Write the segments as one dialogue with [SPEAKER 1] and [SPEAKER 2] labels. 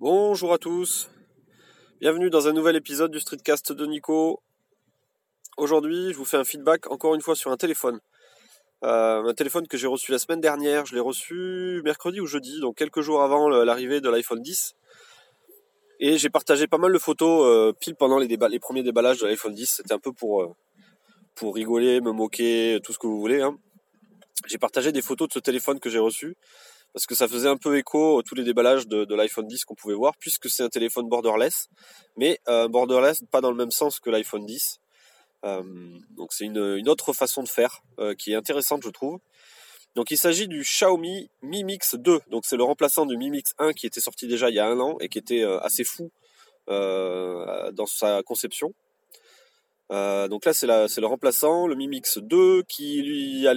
[SPEAKER 1] Bonjour à tous, bienvenue dans un nouvel épisode du Streetcast de Nico. Aujourd'hui, je vous fais un feedback encore une fois sur un téléphone. Euh, un téléphone que j'ai reçu la semaine dernière, je l'ai reçu mercredi ou jeudi, donc quelques jours avant l'arrivée de l'iPhone 10. Et j'ai partagé pas mal de photos euh, pile pendant les, premiers déballages de l'iPhone 10. C'était un peu pour, euh, pour rigoler, me moquer, tout ce que vous voulez. Hein. J'ai partagé des photos de ce téléphone que j'ai reçu parce que ça faisait un peu écho à tous les déballages de, l'iPhone 10 qu'on pouvait voir, puisque c'est un téléphone borderless, mais euh, borderless pas dans le même sens que l'iPhone 10. Euh, donc c'est une, autre façon de faire euh, qui est intéressante je trouve. Donc il s'agit du Xiaomi Mi Mix 2, donc c'est le remplaçant du Mi Mix 1 qui était sorti déjà il y a un an et qui était assez fou dans sa conception. donc là c'est le remplaçant, le Mi Mix 2 qui lui a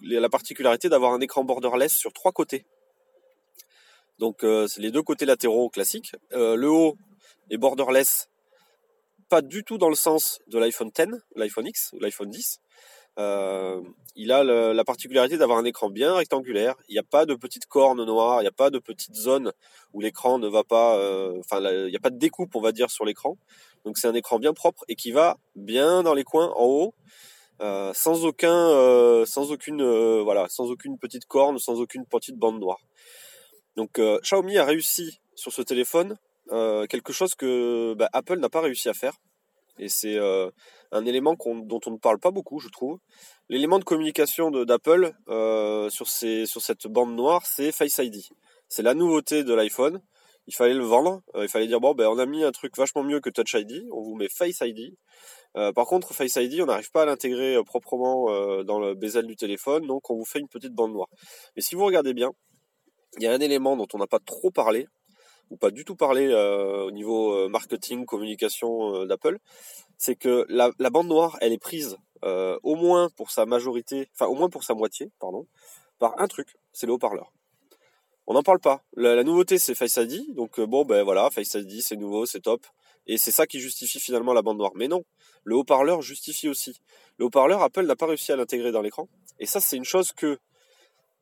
[SPEAKER 1] la particularité d'avoir un écran borderless sur trois côtés. Donc euh, c'est les deux côtés latéraux classiques. Euh, le haut est borderless, pas du tout dans le sens de l'iPhone 10, l'iPhone X ou l'iPhone 10. Euh, il a la particularité d'avoir un écran bien rectangulaire. Il n'y a pas de petites cornes noires, il n'y a pas de petites zones où l'écran ne va pas. Enfin, il n'y a pas de découpe, on va dire, sur l'écran. Donc c'est un écran bien propre et qui va bien dans les coins en haut. sans aucun, sans aucune, voilà, sans aucune petite corne, sans aucune petite bande noire. Donc euh, Xiaomi a réussi sur ce téléphone euh, quelque chose que bah, Apple n'a pas réussi à faire. Et c'est euh, un élément dont on ne parle pas beaucoup, je trouve. L'élément de communication d'Apple sur, cette bande noire, c'est Face ID. C'est la nouveauté de l'iPhone. Il fallait le vendre. il fallait dire bon, ben, on a mis un truc vachement mieux que Touch ID. On vous met Face ID. par contre, Face ID, on n'arrive pas à l'intégrer proprement dans le bezel du téléphone, donc on vous fait une petite bande noire. Mais si vous regardez bien, il y a un élément dont on n'a pas trop parlé, ou pas du tout parlé euh, au niveau euh, marketing, communication euh, d'Apple, c'est que la, bande noire, elle est prise au moins pour sa majorité, enfin au moins pour sa moitié, pardon, par un truc, c'est le haut-parleur. On n'en parle pas. La, nouveauté, c'est Face ID, donc bon, ben voilà, Face ID, c'est nouveau, c'est top, et c'est ça qui justifie finalement la bande noire. Mais non, le haut-parleur justifie aussi. Le haut-parleur, Apple n'a pas réussi à l'intégrer dans l'écran, et ça, c'est une chose que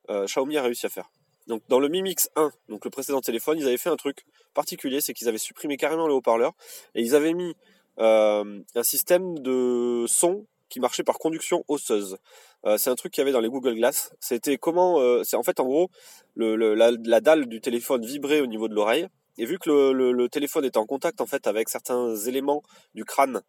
[SPEAKER 1] Xiaomi a réussi à faire. Donc dans le Mi Mix 1, donc le précédent téléphone, ils avaient fait un truc particulier, c'est qu'ils avaient supprimé carrément le haut-parleur et ils avaient mis euh, un système de son qui marchait par conduction osseuse. Euh, c'est un truc qu'il y avait dans les Google Glass. C'était comment, euh, c'est en fait en gros la, dalle du téléphone vibrait au niveau de l'oreille et vu que le, téléphone était en contact en fait avec certains éléments du crâne,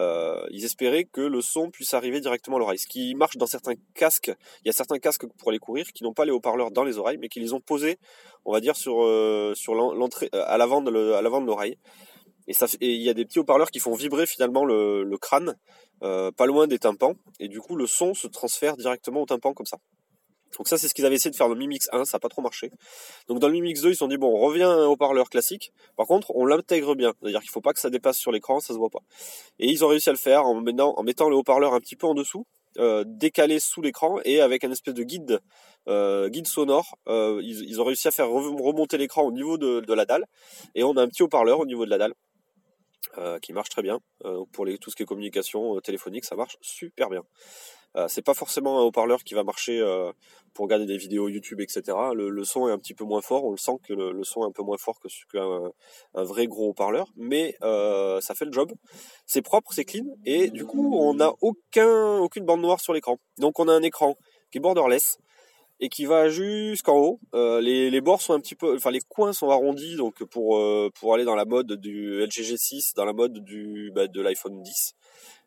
[SPEAKER 1] euh, ils espéraient que le son puisse arriver directement à l'oreille. Ce qui marche dans certains casques, il y a certains casques pour aller courir qui n'ont pas les haut-parleurs dans les oreilles, mais qui les ont posés, on va dire, euh, euh, à l'avant de l'oreille. Et, il y a des petits haut-parleurs qui font vibrer finalement le, le crâne, pas loin des tympans, et du coup le son se transfère directement au tympan comme ça. Donc ça, c'est ce qu'ils avaient essayé de faire dans le Mi Mix 1, ça n'a pas trop marché. Donc dans le Mi Mix 2, ils se sont dit, bon, on revient à un haut-parleur classique. Par contre, on l'intègre bien. C'est-à-dire qu'il ne faut pas que ça dépasse sur l'écran, ça se voit pas. Et ils ont réussi à le faire en mettant, le haut-parleur un petit peu en dessous, euh, décalé sous l'écran et avec un espèce de guide, euh, sonore. Euh, ils, ont réussi à faire remonter l'écran au niveau de, la dalle. Et on a un petit haut-parleur au niveau de la dalle. qui marche très bien. pour tout ce qui est communication téléphonique, ça marche super bien. Euh, c'est pas forcément un haut-parleur qui va marcher euh, pour regarder des vidéos YouTube, etc. Le, son est un petit peu moins fort, on le sent que le, son est un peu moins fort qu'un un vrai gros haut-parleur, mais euh, ça fait le job. C'est propre, c'est clean, et du coup on n'a aucun, aucune bande noire sur l'écran. Donc on a un écran qui est borderless et qui va jusqu'en haut. les, les, bords sont un petit peu, enfin les coins sont arrondis, donc pour pour aller dans la mode du LG G6, dans la mode du bah, de l'iPhone 10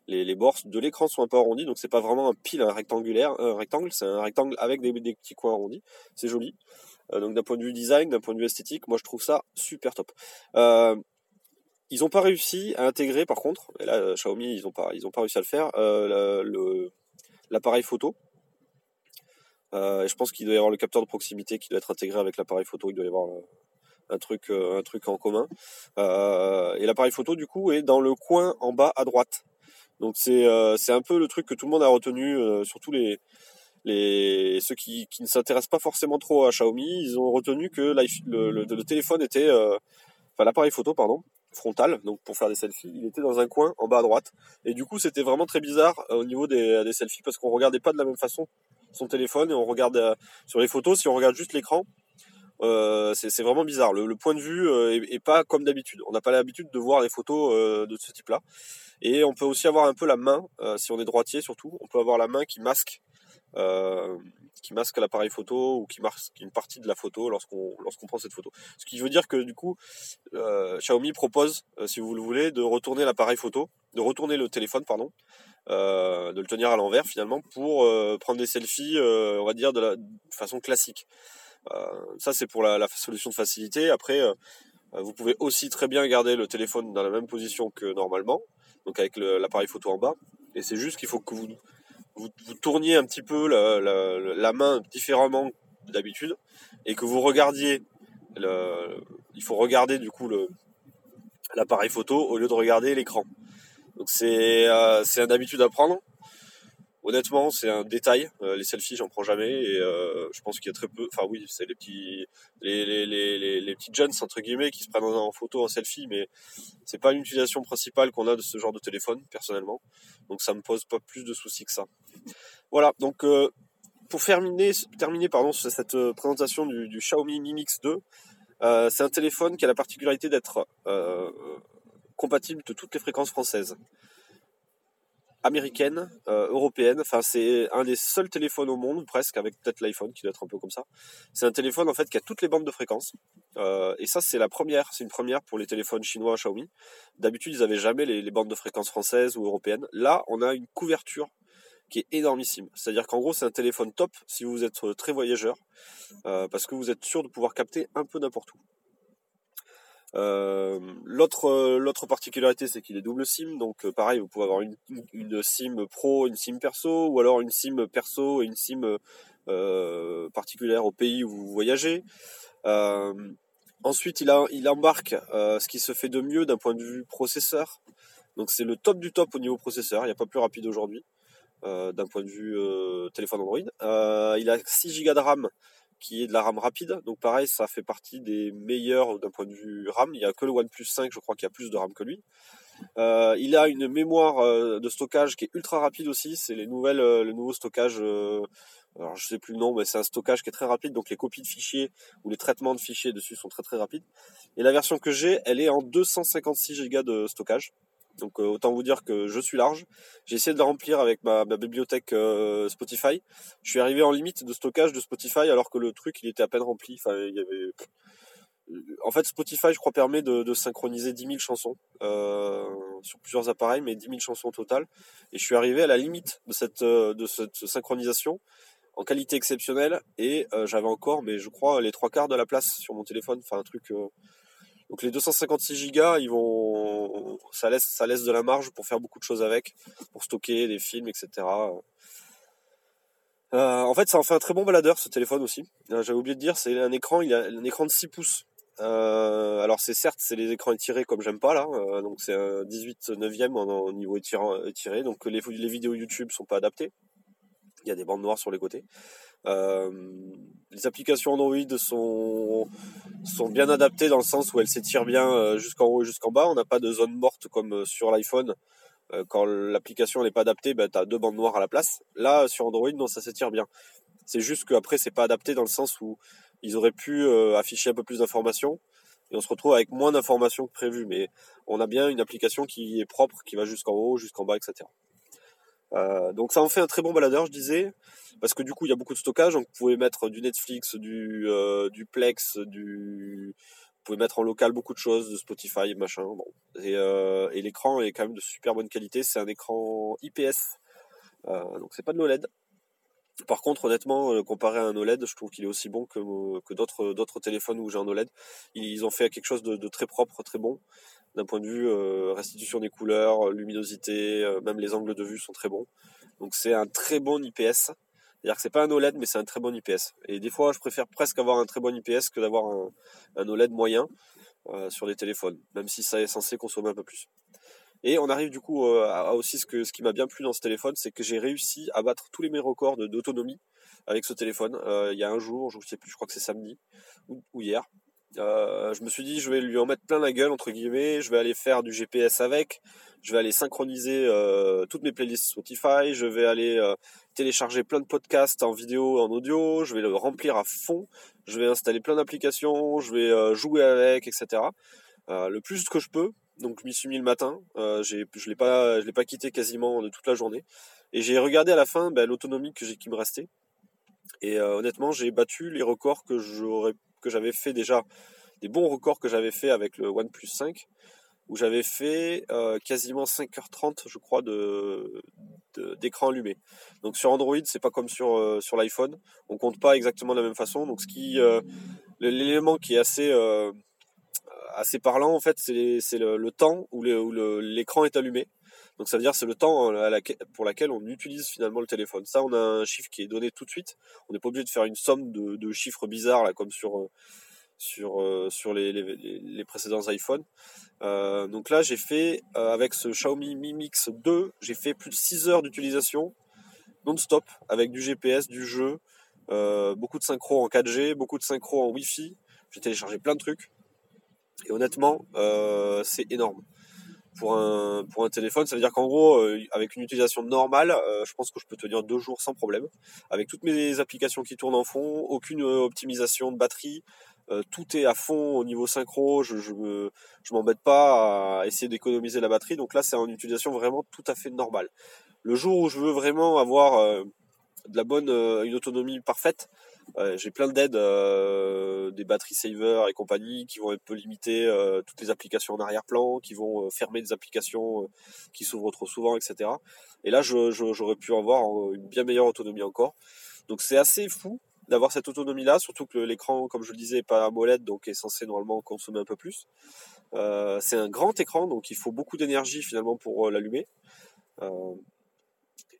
[SPEAKER 1] les, bords de l'écran sont un peu arrondis, donc c'est pas vraiment un pile rectangulaire, un rectangle, c'est un rectangle avec des, petits coins arrondis. C'est joli. Euh, donc d'un point de vue design, d'un point de vue esthétique, moi je trouve ça super top. Euh, ils n'ont pas réussi à intégrer, par contre, et là euh, Xiaomi ils n'ont pas, ont pas réussi à le faire, l'appareil photo. je pense qu'il doit y avoir le capteur de proximité qui doit être intégré avec l'appareil photo. Il doit y avoir un truc, un truc en commun. et l'appareil photo du coup est dans le coin en bas à droite. Donc euh, c'est un peu le truc que tout le monde a retenu, euh, surtout les, les ceux qui, qui ne s'intéressent pas forcément trop à Xiaomi, ils ont retenu que le, téléphone était, euh, enfin l'appareil photo pardon, frontal, donc pour faire des selfies, il était dans un coin en bas à droite. Et du coup c'était vraiment très bizarre au niveau des, des selfies parce qu'on regardait pas de la même façon son téléphone et on regarde sur les photos, si on regarde juste l'écran, c'est vraiment bizarre. Le, point de vue est, pas comme d'habitude. On n'a pas l'habitude de voir des photos de ce type-là. Et on peut aussi avoir un peu la main, si on est droitier surtout, on peut avoir la main qui masque qui masque l'appareil photo ou qui masque une partie de la photo lorsqu'on lorsqu'on prend cette photo. Ce qui veut dire que du coup, euh, Xiaomi propose, euh, si vous le voulez, de retourner l'appareil photo, de retourner le téléphone, pardon, euh, de le tenir à l'envers finalement pour prendre des selfies, on va dire de, façon classique. ça c'est pour la, solution de facilité. Après, vous pouvez aussi très bien garder le téléphone dans la même position que normalement, donc avec l'appareil photo en bas. Et c'est juste qu'il faut que vous vous, tourniez un petit peu la, main différemment d'habitude et que vous regardiez il faut regarder du coup l'appareil photo au lieu de regarder l'écran. Donc c'est euh, c'est un habitude à prendre. Honnêtement, c'est un détail. Euh, les selfies, j'en prends jamais et euh, je pense qu'il y a très peu. Enfin oui, c'est les petits les, jeunes entre guillemets qui se prennent en, photo en selfie, mais c'est pas l'utilisation principale qu'on a de ce genre de téléphone personnellement. Donc ça me pose pas plus de soucis que ça. Voilà. Donc euh, pour terminer, terminer pardon cette présentation du, du Xiaomi Mi Mix 2, c'est un téléphone qui a la particularité d'être compatible de toutes les fréquences françaises américaine, euh, européenne. Enfin, c'est un des seuls téléphones au monde, presque, avec peut-être l'iPhone qui doit être un peu comme ça. C'est un téléphone en fait qui a toutes les bandes de fréquences. Euh, et ça, c'est la première. C'est une première pour les téléphones chinois Xiaomi. D'habitude, ils n'avaient jamais les, bandes de fréquences françaises ou européennes. Là, on a une couverture qui est énormissime. C'est-à-dire qu'en gros, c'est un téléphone top si vous êtes très voyageur, euh, parce que vous êtes sûr de pouvoir capter un peu n'importe où. Euh, l'autre euh, l'autre particularité c'est qu'il est double SIM donc euh, pareil vous pouvez avoir une, SIM pro une SIM perso ou alors une SIM perso et une SIM particulière au pays où vous voyagez. Ensuite il il embarque ce qui se fait de mieux d'un point de vue processeur. Donc c'est le top du top au niveau processeur il n'y a pas plus rapide aujourd'hui d'un point de vue téléphone Android. Il a 6 Go de RAM qui est de la RAM rapide. Donc pareil, ça fait partie des meilleurs d'un point de vue RAM. Il n'y a que le OnePlus 5, je crois, qui a plus de RAM que lui. Euh, il a une mémoire euh, de stockage qui est ultra rapide aussi. C'est euh, le nouveau stockage. alors je sais plus le nom, mais c'est un stockage qui est très rapide. Donc les copies de fichiers ou les traitements de fichiers dessus sont très très rapides. Et la version que j'ai, elle est en 256 Go de stockage. Donc euh, autant vous dire que je suis large. J'ai essayé de le remplir avec ma, bibliothèque euh, Spotify. Je suis arrivé en limite de stockage de Spotify alors que le truc il était à peine rempli. Enfin, il y avait. En fait, Spotify, je crois, permet de, synchroniser 10 000 chansons euh, sur plusieurs appareils, mais 10 000 chansons au total. Et je suis arrivé à la limite de cette, de cette synchronisation en qualité exceptionnelle. Et j'avais encore, mais je crois, les trois quarts de la place sur mon téléphone. Enfin, un truc donc les 256 Go, ils vont, ça laisse, ça laisse de la marge pour faire beaucoup de choses avec, pour stocker des films, etc. Euh, en fait, ça en fait un très bon baladeur ce téléphone aussi. Euh, j'avais oublié de dire, c'est un écran, il a un écran de 6 pouces. Euh, alors c'est certes, c'est les écrans étirés comme j'aime pas là, donc c'est un 18 neuvième en, niveau étiré, donc les, les vidéos YouTube sont pas adaptées. Il y a des bandes noires sur les côtés. Euh, les applications Android sont, sont bien adaptées dans le sens où elles s'étirent bien euh, jusqu'en haut et jusqu'en bas. On n'a pas de zone morte comme euh, sur l'iPhone. Quand l'application n'est pas adaptée, ben, tu as deux bandes noires à la place. Là, sur Android, non, ça s'étire bien. C'est juste qu'après, c'est pas adapté dans le sens où ils auraient pu afficher un peu plus d'informations et on se retrouve avec moins d'informations que prévu. Mais on a bien une application qui est propre, qui va jusqu'en haut, jusqu'en bas, etc. Euh, donc ça en fait un très bon baladeur, je disais, parce que du coup il y a beaucoup de stockage, donc vous pouvez mettre du Netflix, du, euh, du Plex, du, vous pouvez mettre en local beaucoup de choses, de Spotify, machin. Bon. Et, euh, et l'écran est quand même de super bonne qualité, c'est un écran IPS, donc c'est pas de l'OLED. Par contre, honnêtement, comparé à un OLED, je trouve qu'il est aussi bon que, que d'autres, d'autres téléphones où j'ai un OLED. Ils ont fait quelque chose de très propre, très bon d'un point de vue euh, restitution des couleurs, luminosité, euh, même les angles de vue sont très bons. Donc c'est un très bon IPS. C'est-à-dire que c'est pas un OLED, mais c'est un très bon IPS. Et des fois, je préfère presque avoir un très bon IPS que d'avoir un, OLED moyen euh, sur les téléphones, même si ça est censé consommer un peu plus. Et on arrive du coup à aussi ce, que, ce qui m'a bien plu dans ce téléphone, c'est que j'ai réussi à battre tous les mes records d'autonomie avec ce téléphone. il y a un jour, je ne sais plus, je crois que c'est samedi ou, hier, je me suis dit, je vais lui en mettre plein la gueule, entre guillemets. Je vais aller faire du GPS avec. Je vais aller synchroniser toutes mes playlists Spotify. Je vais aller télécharger plein de podcasts en vidéo, en audio. Je vais le remplir à fond. Je vais installer plein d'applications. Je vais jouer avec, etc. le plus que je peux. Donc je m'y suis mis le matin. je ne l'ai pas, je l'ai pas quitté quasiment de toute la journée. Et j'ai regardé à la fin ben, l'autonomie que j'ai qui me restait. Et euh, honnêtement, j'ai battu les records que j'aurais que j'avais fait déjà, des bons records que j'avais fait avec le OnePlus 5, où j'avais fait euh, quasiment 5h30, je crois, de, d'écran allumé. Donc sur Android, c'est pas comme sur, euh, sur l'iPhone, on compte pas exactement de la même façon. Donc ce qui, l'élément qui est assez assez parlant en fait, c'est le, temps où l'écran est allumé. Donc ça veut dire c'est le temps pour lequel on utilise finalement le téléphone. Ça, on a un chiffre qui est donné tout de suite. On n'est pas obligé de faire une somme de, chiffres bizarres là, comme sur euh, sur euh, sur les, les, précédents iPhones. Euh, donc là, j'ai fait avec ce Xiaomi Mi Mix 2, j'ai fait plus de 6 heures d'utilisation non-stop avec du GPS, du jeu, beaucoup de synchro en 4G, beaucoup de synchro en Wi-Fi. J'ai téléchargé plein de trucs. Et honnêtement, c'est énorme pour un, pour un téléphone. Ça veut dire qu'en gros, euh, avec une utilisation normale, euh, je pense que je peux tenir deux jours sans problème. Avec toutes mes applications qui tournent en fond, aucune euh, optimisation de batterie, tout est à fond au niveau synchro. Je je me, je m'embête pas à essayer d'économiser la batterie. Donc là, c'est en utilisation vraiment tout à fait normale. Le jour où je veux vraiment avoir de la bonne, une autonomie parfaite, j'ai plein d'aides, euh, des batteries saver et compagnie qui vont un peu limiter euh, toutes les applications en arrière-plan, qui vont euh, fermer des applications qui s'ouvrent trop souvent, etc. Et là, j'aurais pu avoir une bien meilleure autonomie encore. Donc c'est assez fou d'avoir cette autonomie-là, surtout que l'écran, comme je le disais, n'est pas AMOLED, donc est censé normalement consommer un peu plus. c'est un grand écran, donc il faut beaucoup d'énergie finalement pour l'allumer.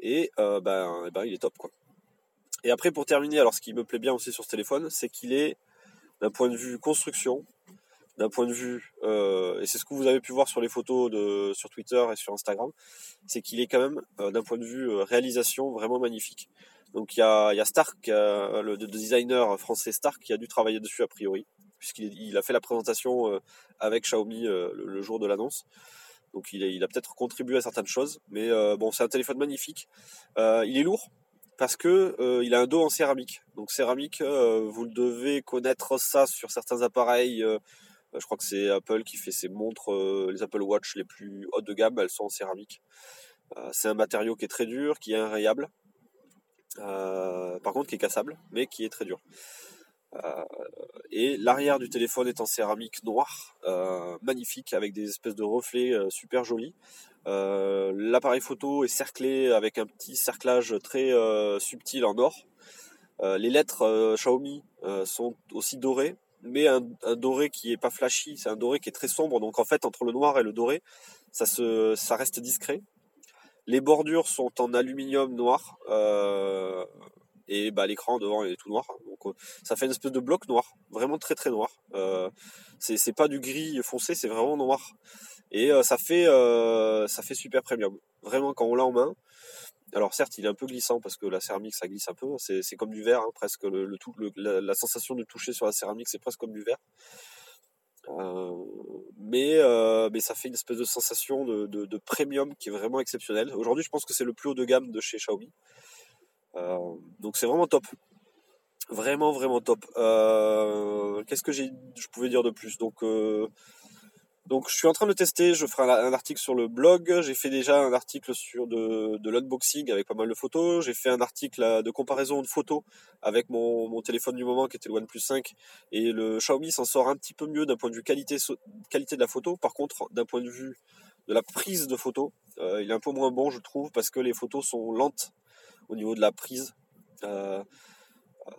[SPEAKER 1] et ben, ben, il est top quoi. Et après, pour terminer, alors ce qui me plaît bien aussi sur ce téléphone, c'est qu'il est, d'un point de vue construction, d'un point de vue, euh, et c'est ce que vous avez pu voir sur les photos de, sur Twitter et sur Instagram, c'est qu'il est quand même, euh, d'un point de vue euh, réalisation, vraiment magnifique. Donc il y a, Stark, le, designer français Stark, qui a dû travailler dessus a priori, puisqu'il il a fait la présentation avec Xiaomi le, jour de l'annonce. Donc il a peut-être contribué à certaines choses, mais bon, c'est un téléphone magnifique. il est lourd, parce que euh, il a un dos en céramique. Donc céramique, euh, vous devez connaître ça sur certains appareils. Euh, je crois que c'est Apple qui fait ses montres, les Apple Watch les plus hautes de gamme, elles sont en céramique. c'est un matériau qui est très dur, qui est inrayable. par contre, qui est cassable, mais qui est très dur. Et l'arrière du téléphone est en céramique noire, magnifique, avec des espèces de reflets super jolis. Euh, l'appareil photo est cerclé avec un petit cerclage très euh, subtil en or. Euh, les lettres Xiaomi sont aussi dorées, mais un, doré qui est pas flashy, c'est un doré qui est très sombre. Donc en fait, entre le noir et le doré, ça, se, ça reste discret. Les bordures sont en aluminium noir. Et bah, l'écran devant est tout noir. Donc ça fait une espèce de bloc noir, vraiment très très noir. c'est pas du gris foncé, c'est vraiment noir. Et euh, ça, fait, euh, ça fait super premium. Vraiment, quand on l'a en main, alors certes, il est un peu glissant parce que la céramique, ça glisse un peu. C'est comme du verre, hein, presque. Le, la, sensation de toucher sur la céramique, c'est presque comme du verre. Euh, mais, mais ça fait une espèce de sensation de, de, premium qui est vraiment exceptionnelle. Aujourd'hui, je pense que c'est le plus haut de gamme de chez Xiaomi. Donc c'est vraiment top. Vraiment, vraiment top. Qu'est-ce que je pouvais dire de plus? Donc donc je suis en train de tester, je ferai un article sur le blog, j'ai fait déjà un article sur de, l'unboxing avec pas mal de photos, j'ai fait un article de comparaison de photos avec mon, téléphone du moment qui était le OnePlus 5 et le Xiaomi s'en sort un petit peu mieux d'un point de vue qualité, qualité de la photo, par contre d'un point de vue de la prise de photos, euh, il est un peu moins bon je trouve parce que les photos sont lentes au niveau de la prise. Euh,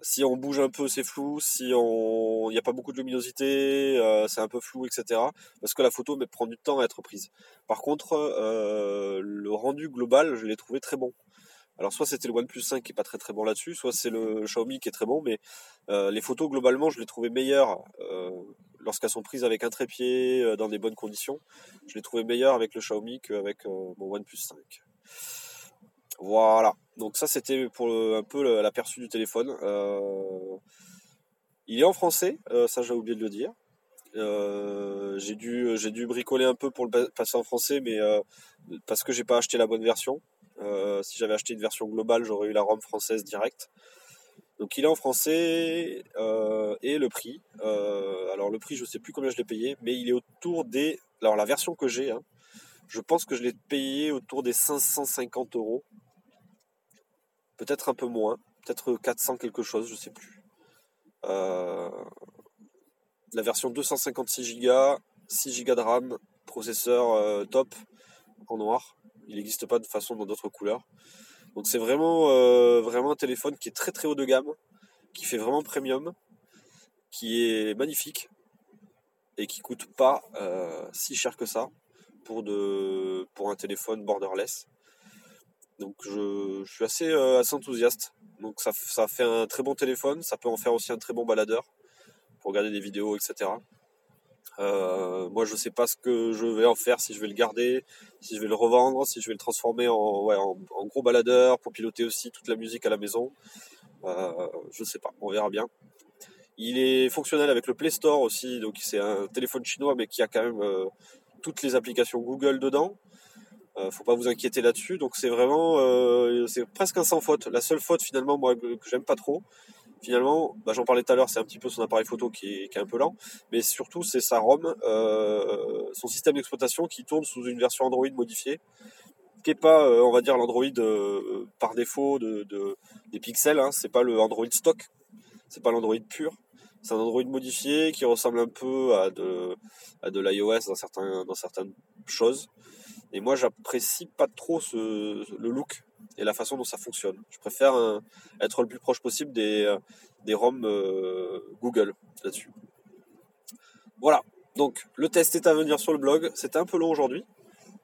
[SPEAKER 1] si on bouge un peu, c'est flou. Si on, il n'y a pas beaucoup de luminosité, euh, c'est un peu flou, etc. Parce que la photo mais, prend du temps à être prise. Par contre, euh, le rendu global, je l'ai trouvé très bon. Alors soit c'était le OnePlus 5 qui est pas très très bon là-dessus, soit c'est le Xiaomi qui est très bon, mais les photos globalement, je les trouvais meilleures lorsqu'elles sont prises avec un trépied dans des bonnes conditions. Je les trouvais meilleures avec le Xiaomi qu'avec mon OnePlus 5. Voilà. Donc ça c'était pour un peu l'aperçu du téléphone. Euh, il est en français, euh, ça j'ai oublié de le dire. Euh, j'ai dû, bricoler un peu pour le passer en français, mais parce que j'ai pas acheté la bonne version. Si j'avais acheté une version globale, j'aurais eu la ROM française directe. Donc il est en français et le prix. alors le prix, je sais plus combien je l'ai payé, mais il est autour des. Alors la version que j'ai, hein, je pense que je l'ai payé autour des 550 euros. Peut-être un peu moins, peut-être 400 quelque chose, je sais plus. Euh, la version 256 Go, 6 Go de RAM, processeur euh, top en noir. Il n'existe pas de façon dans d'autres couleurs. Donc c'est vraiment, euh, vraiment un téléphone qui est très très haut de gamme, qui fait vraiment premium, qui est magnifique et qui coûte pas si cher que ça pour, de, pour un téléphone borderless. Donc je, suis assez, euh, assez enthousiaste. Donc ça, ça, fait un très bon téléphone, ça peut en faire aussi un très bon baladeur pour regarder des vidéos, etc. Euh, moi je sais pas ce que je vais en faire, si je vais le garder, si je vais le revendre, si je vais le transformer en, en, gros baladeur pour piloter aussi toute la musique à la maison. Euh, je sais pas, on verra bien. Il est fonctionnel avec le Play Store aussi, donc c'est un téléphone chinois mais qui a quand même euh, toutes les applications Google dedans. Euh, faut pas vous inquiéter là-dessus. Donc c'est vraiment, euh, c'est presque un sans faute. La seule faute finalement, moi que, j'aime pas trop, finalement, bah, j'en parlais tout à l'heure, c'est un petit peu son appareil photo qui est, un peu lent, mais surtout c'est sa ROM, euh, son système d'exploitation qui tourne sous une version Android modifiée, qui est pas, on va dire, l'Android par défaut de, des pixels. Hein, c'est pas le Android stock, c'est pas l'Android pur. C'est un Android modifié qui ressemble un peu à de, à de l'iOS dans, dans certaines choses. Et moi, j'apprécie pas trop le look et la façon dont ça fonctionne. Je préfère être le plus proche possible des, des ROM euh, Google là-dessus. Voilà. Donc, le test est à venir sur le blog. C'était un peu long aujourd'hui.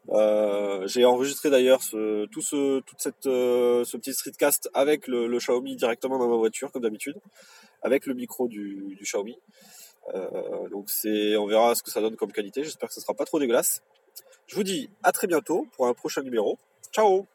[SPEAKER 1] Euh, j'ai enregistré d'ailleurs tout ce, toute cette, euh, ce petit streetcast avec le, Xiaomi directement dans ma voiture, comme d'habitude avec le micro du, Xiaomi. Euh, donc on verra ce que ça donne comme qualité. J'espère que ce sera pas trop dégueulasse. Je vous dis à très bientôt pour un prochain numéro. Ciao